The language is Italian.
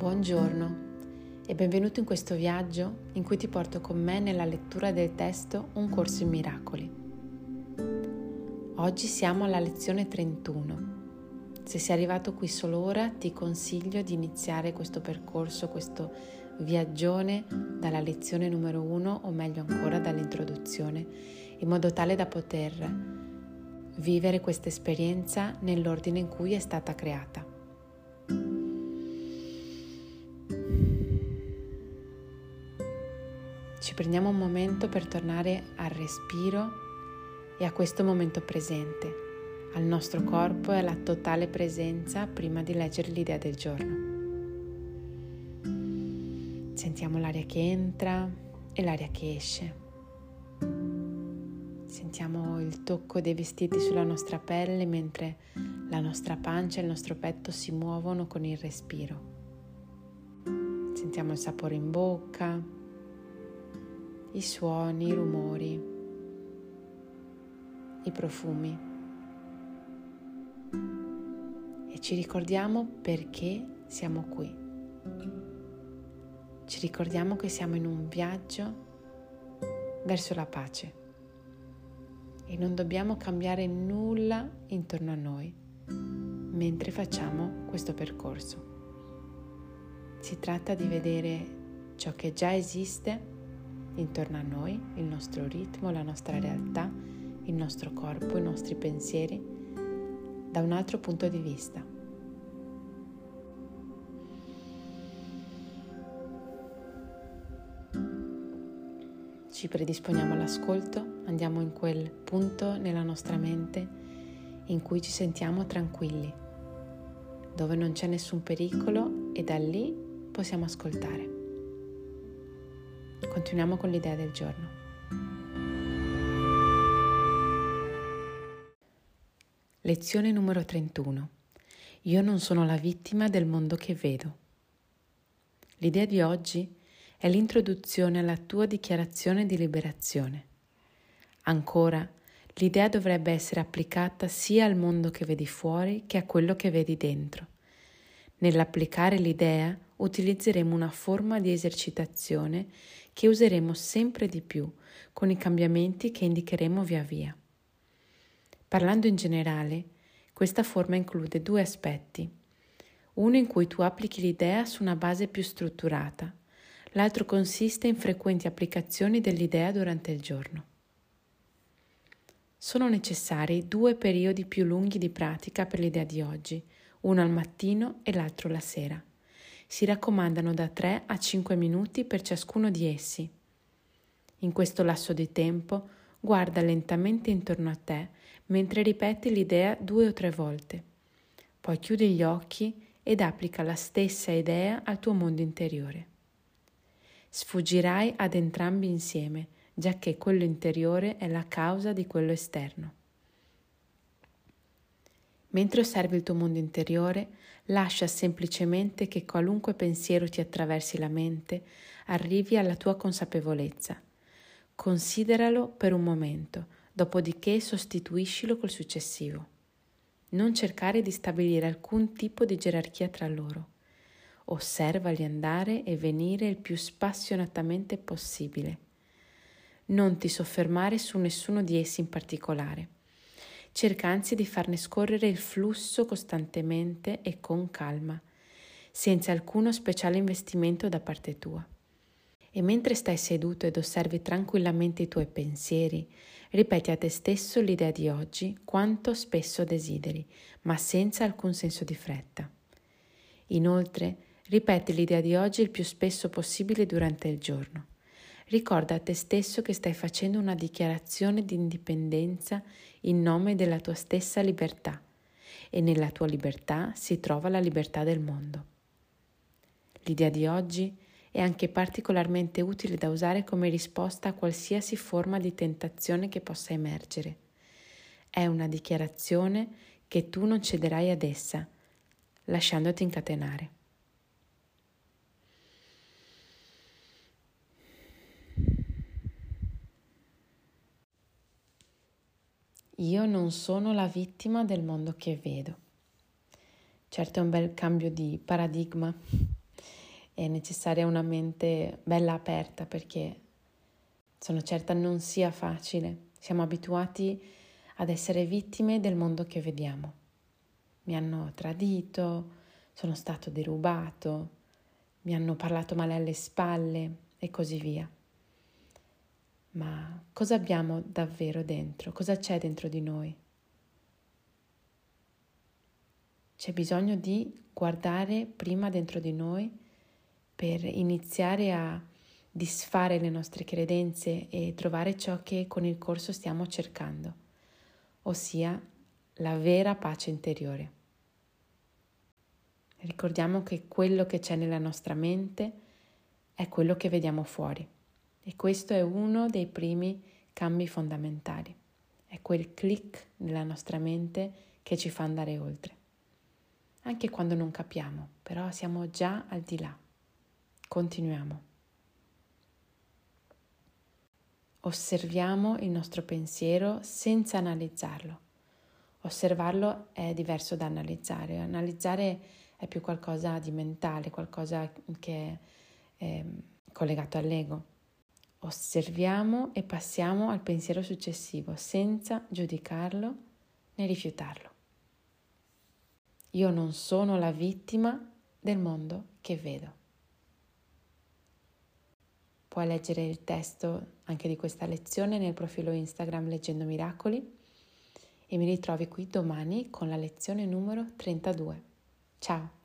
Buongiorno e benvenuto in questo viaggio in cui ti porto con me nella lettura del testo Un corso in miracoli. Oggi siamo alla lezione 31. Se sei arrivato qui solo ora ti consiglio di iniziare questo percorso, questo viaggione dalla lezione numero 1 o meglio ancora dall'introduzione, in modo tale da poter vivere questa esperienza nell'ordine in cui è stata creata. Prendiamo un momento per tornare al respiro e a questo momento presente, al nostro corpo e alla totale presenza prima di leggere l'idea del giorno. Sentiamo l'aria che entra e l'aria che esce. Sentiamo il tocco dei vestiti sulla nostra pelle mentre la nostra pancia e il nostro petto si muovono con il respiro. Sentiamo il sapore in bocca, i suoni, i rumori, i profumi. E ci ricordiamo perché siamo qui. Ci ricordiamo che siamo in un viaggio verso la pace e non dobbiamo cambiare nulla intorno a noi mentre facciamo questo percorso. Si tratta di vedere ciò che già esiste intorno a noi, il nostro ritmo, la nostra realtà, il nostro corpo, i nostri pensieri, da un altro punto di vista. Ci predisponiamo all'ascolto, andiamo in quel punto nella nostra mente in cui ci sentiamo tranquilli, dove non c'è nessun pericolo e da lì possiamo ascoltare. Continuiamo con l'idea del giorno. Lezione numero 31. Io non sono la vittima del mondo che vedo. L'idea di oggi è l'introduzione alla tua dichiarazione di liberazione. Ancora, l'idea dovrebbe essere applicata sia al mondo che vedi fuori che a quello che vedi dentro. Nell'applicare l'idea utilizzeremo una forma di esercitazione che useremo sempre di più con i cambiamenti che indicheremo via via. Parlando in generale, questa forma include due aspetti. Uno in cui tu applichi l'idea su una base più strutturata, l'altro consiste in frequenti applicazioni dell'idea durante il giorno. Sono necessari due periodi più lunghi di pratica per l'idea di oggi, uno al mattino e l'altro la sera si raccomandano da 3 a 5 minuti per ciascuno di essi. In questo lasso di tempo guarda lentamente intorno a te mentre ripeti l'idea due o tre volte. Poi chiudi gli occhi ed applica la stessa idea al tuo mondo interiore. Sfuggirai ad entrambi insieme, giacché quello interiore è la causa di quello esterno. Mentre osservi il tuo mondo interiore, lascia semplicemente che qualunque pensiero ti attraversi la mente arrivi alla tua consapevolezza. Consideralo per un momento, dopodiché sostituiscilo col successivo. Non cercare di stabilire alcun tipo di gerarchia tra loro. Osservali andare e venire il più spassionatamente possibile. Non ti soffermare su nessuno di essi in particolare cerca anzi di farne scorrere il flusso costantemente e con calma, senza alcuno speciale investimento da parte tua. E mentre stai seduto ed osservi tranquillamente i tuoi pensieri, ripeti a te stesso l'idea di oggi quanto spesso desideri, ma senza alcun senso di fretta. Inoltre, ripeti l'idea di oggi il più spesso possibile durante il giorno. Ricorda a te stesso che stai facendo una dichiarazione di indipendenza in nome della tua stessa libertà e nella tua libertà si trova la libertà del mondo. L'idea di oggi è anche particolarmente utile da usare come risposta a qualsiasi forma di tentazione che possa emergere. È una dichiarazione che tu non cederai ad essa, lasciandoti incatenare. Io non sono la vittima del mondo che vedo. Certo è un bel cambio di paradigma è necessaria una mente bella aperta perché sono certa non sia facile. Siamo abituati ad essere vittime del mondo che vediamo. Mi hanno tradito, sono stato derubato, mi hanno parlato male alle spalle e così via. Ma cosa abbiamo davvero dentro? Cosa c'è dentro di noi? C'è bisogno di guardare prima dentro di noi per iniziare a disfare le nostre credenze e trovare ciò che con il corso stiamo cercando, ossia la vera pace interiore. Ricordiamo che quello che c'è nella nostra mente è quello che vediamo fuori e questo è uno dei primi cambi fondamentali. È quel click nella nostra mente che ci fa andare oltre. Anche quando non capiamo, però siamo già al di là. Continuiamo. Osserviamo il nostro pensiero senza analizzarlo. Osservarlo è diverso da analizzare. Analizzare è più qualcosa di mentale, qualcosa che è eh, collegato all'ego. Osserviamo e passiamo al pensiero successivo senza giudicarlo né rifiutarlo. Io non sono la vittima del mondo che vedo. Puoi leggere il testo anche di questa lezione nel profilo Instagram Leggendo Miracoli e mi ritrovi qui domani con la lezione numero 32. Ciao!